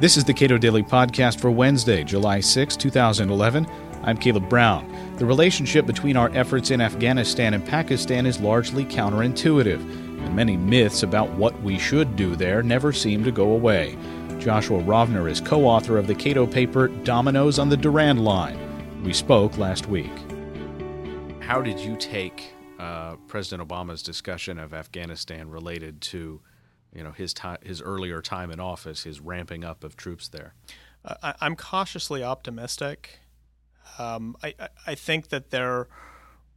This is the Cato Daily Podcast for Wednesday, July 6, 2011. I'm Caleb Brown. The relationship between our efforts in Afghanistan and Pakistan is largely counterintuitive, and many myths about what we should do there never seem to go away. Joshua Rovner is co author of the Cato paper Dominoes on the Durand Line. We spoke last week. How did you take uh, President Obama's discussion of Afghanistan related to you know his time, his earlier time in office, his ramping up of troops there? I, am cautiously optimistic. Um, I, I think that there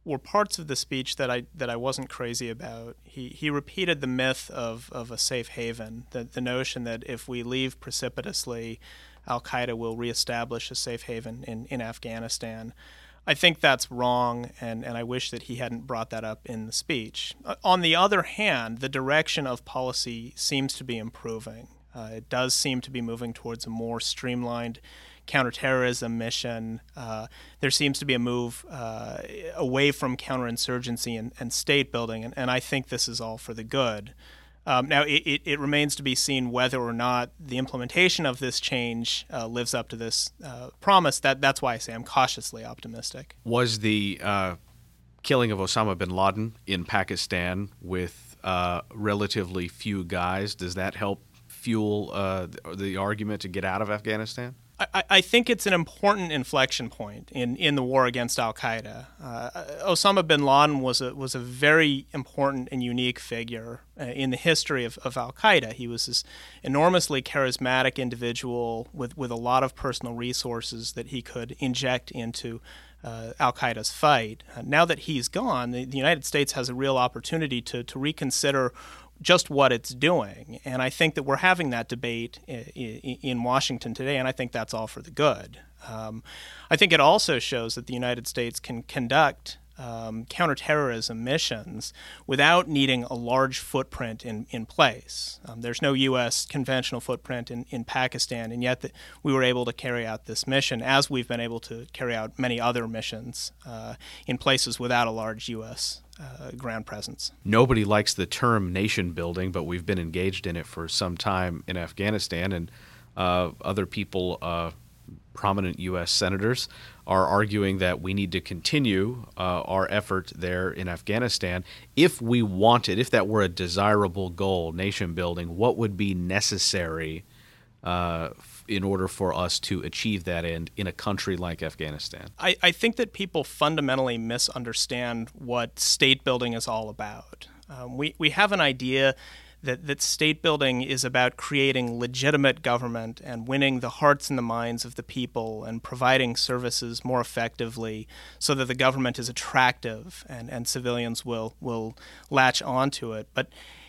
were parts of the speech that I that I wasn't crazy about. He he repeated the myth of, of a safe haven, the the notion that if we leave precipitously, Al Qaeda will reestablish a safe haven in, in Afghanistan. I think that's wrong, and, and I wish that he hadn't brought that up in the speech. Uh, on the other hand, the direction of policy seems to be improving. Uh, it does seem to be moving towards a more streamlined counterterrorism mission. Uh, there seems to be a move uh, away from counterinsurgency and, and state building, and, and I think this is all for the good. Um, now, it, it, it, remains to be seen whether or not the implementation of this change uh, lives up to this uh, promise. That that's why I say I'm cautiously optimistic. Was the uh, killing of Osama bin Laden in Pakistan with uh, relatively few guys does that help fuel uh, the argument to get out of Afghanistan? I, I, think it's an important inflection point in, in the war against Al Qaeda. Uh, Osama bin Laden was a was a very important and unique figure uh, in the history of, of Al Qaeda. He was this enormously charismatic individual with, with a lot of personal resources that he could inject into uh, Al Qaeda's fight. Uh, now that he's gone, the, the, United States has a real opportunity to, to reconsider just what it's doing. And I think that we're having that debate in Washington today, and I think that's all for the good. Um, I think it also shows that the United States can conduct um, counterterrorism missions without needing a large footprint in, in place. Um, there's no U.S. conventional footprint in, in Pakistan, and yet the, we were able to carry out this mission as we've been able to carry out many other missions uh, in places without a large U.S uh, ground presence. Nobody likes the term nation building, but we've been engaged in it for some time in Afghanistan, and uh, other people, uh, prominent U.S. senators, are arguing that we need to continue uh, our effort there in Afghanistan. If we wanted, if that were a desirable goal, nation building, what would be necessary? In order for us to achieve that end in a country like Afghanistan? I, I think that people fundamentally misunderstand what state building is all about. Um, we, we have an idea that, that state building is about creating legitimate government and winning the hearts and the minds of the people and providing services more effectively so that the government is attractive and, and civilians will, will latch onto it. But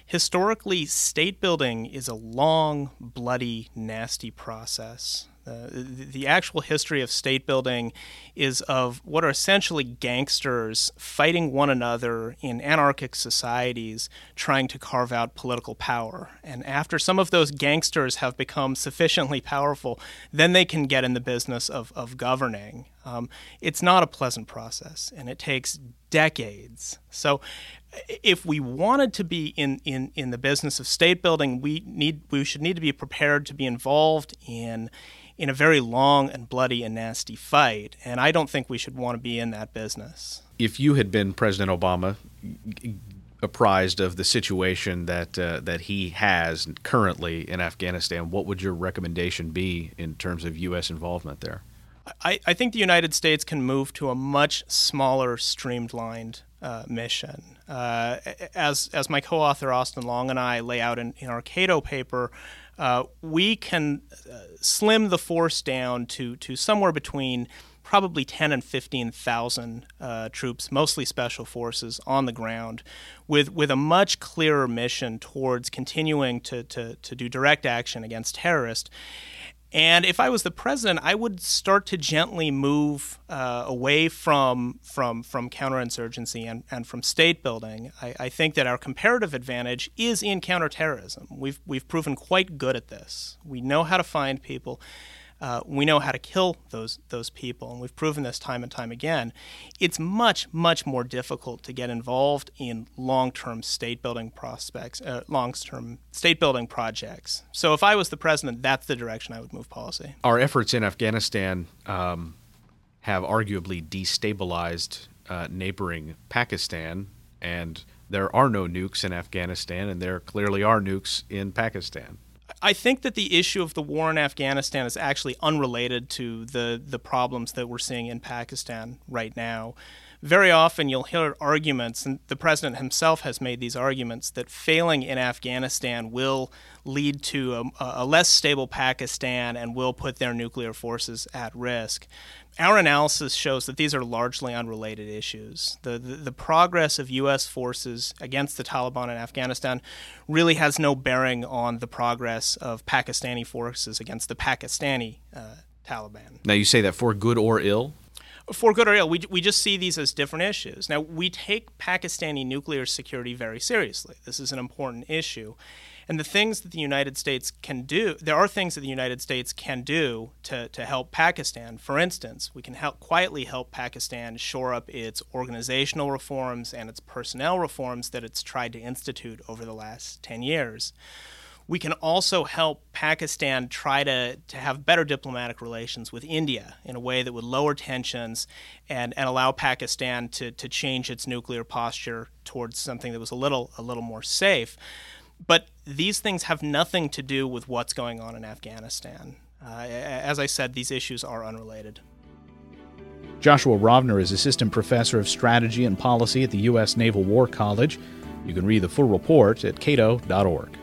historically, state building is a long, bloody, nasty process. Uh, the actual history of state building is of what are essentially gangsters fighting one another in anarchic societies trying to carve out political power. And after some of those gangsters have become sufficiently powerful, then they can get in the business of, of governing. Um, it's not a pleasant process, and it takes decades. So if we wanted to be in, in, in the business of state building, we need we should need to be prepared to be involved in in a very long and bloody and nasty fight. And I don't think we should want to be in that business. If you had been President Obama, apprised of the situation that uh, that he has currently in Afghanistan, what would your recommendation be in terms of U.S. involvement there? I, I think the United States can move to a much smaller, streamlined uh, mission. Uh, as, as my co author Austin Long and I lay out in, in our Cato paper, uh, we can uh, slim the force down to, to somewhere between probably 10 and 15,000 uh, troops, mostly special forces, on the ground, with, with a much clearer mission towards continuing to, to, to do direct action against terrorists. And if I was the president, I would start to gently move uh, away from from from counterinsurgency and, and from state building. I, I, think that our comparative advantage is in counterterrorism. We've we've proven quite good at this. We know how to find people. Uh, we know how to kill those those people, and we've proven this time and time again. It's much much more difficult to get involved in long-term state building prospects, uh, long-term state building projects. So if I was the president, that's the direction I would move policy. Our efforts in Afghanistan um, have arguably destabilized uh, neighboring Pakistan, and there are no nukes in Afghanistan, and there clearly are nukes in Pakistan. I think that the issue of the war in Afghanistan is actually unrelated to the, the problems that we're seeing in Pakistan right now. Very often you'll hear arguments, and the president himself has made these arguments, that failing in Afghanistan will lead to a, a less stable Pakistan and will put their nuclear forces at risk our analysis shows that these are largely unrelated issues. The, the, the, progress of U.S. forces against the Taliban in Afghanistan really has no bearing on the progress of Pakistani forces against the Pakistani uh, Taliban. Now, you say that for good or ill? For good or ill, we, we just see these as different issues. Now, we take Pakistani nuclear security very seriously. This is an important issue. And the things that the United States can do, there are things that the United States can do to, to help Pakistan. For instance, we can help quietly help Pakistan shore up its organizational reforms and its personnel reforms that it's tried to institute over the last 10 years. We can also help Pakistan try to, to have better diplomatic relations with India in a way that would lower tensions and, and allow Pakistan to, to change its nuclear posture towards something that was a little a little more safe. But these things have nothing to do with what's going on in Afghanistan. Uh, as I said, these issues are unrelated. Joshua Rovner is Assistant Professor of Strategy and Policy at the U.S. Naval War College. You can read the full report at cato.org.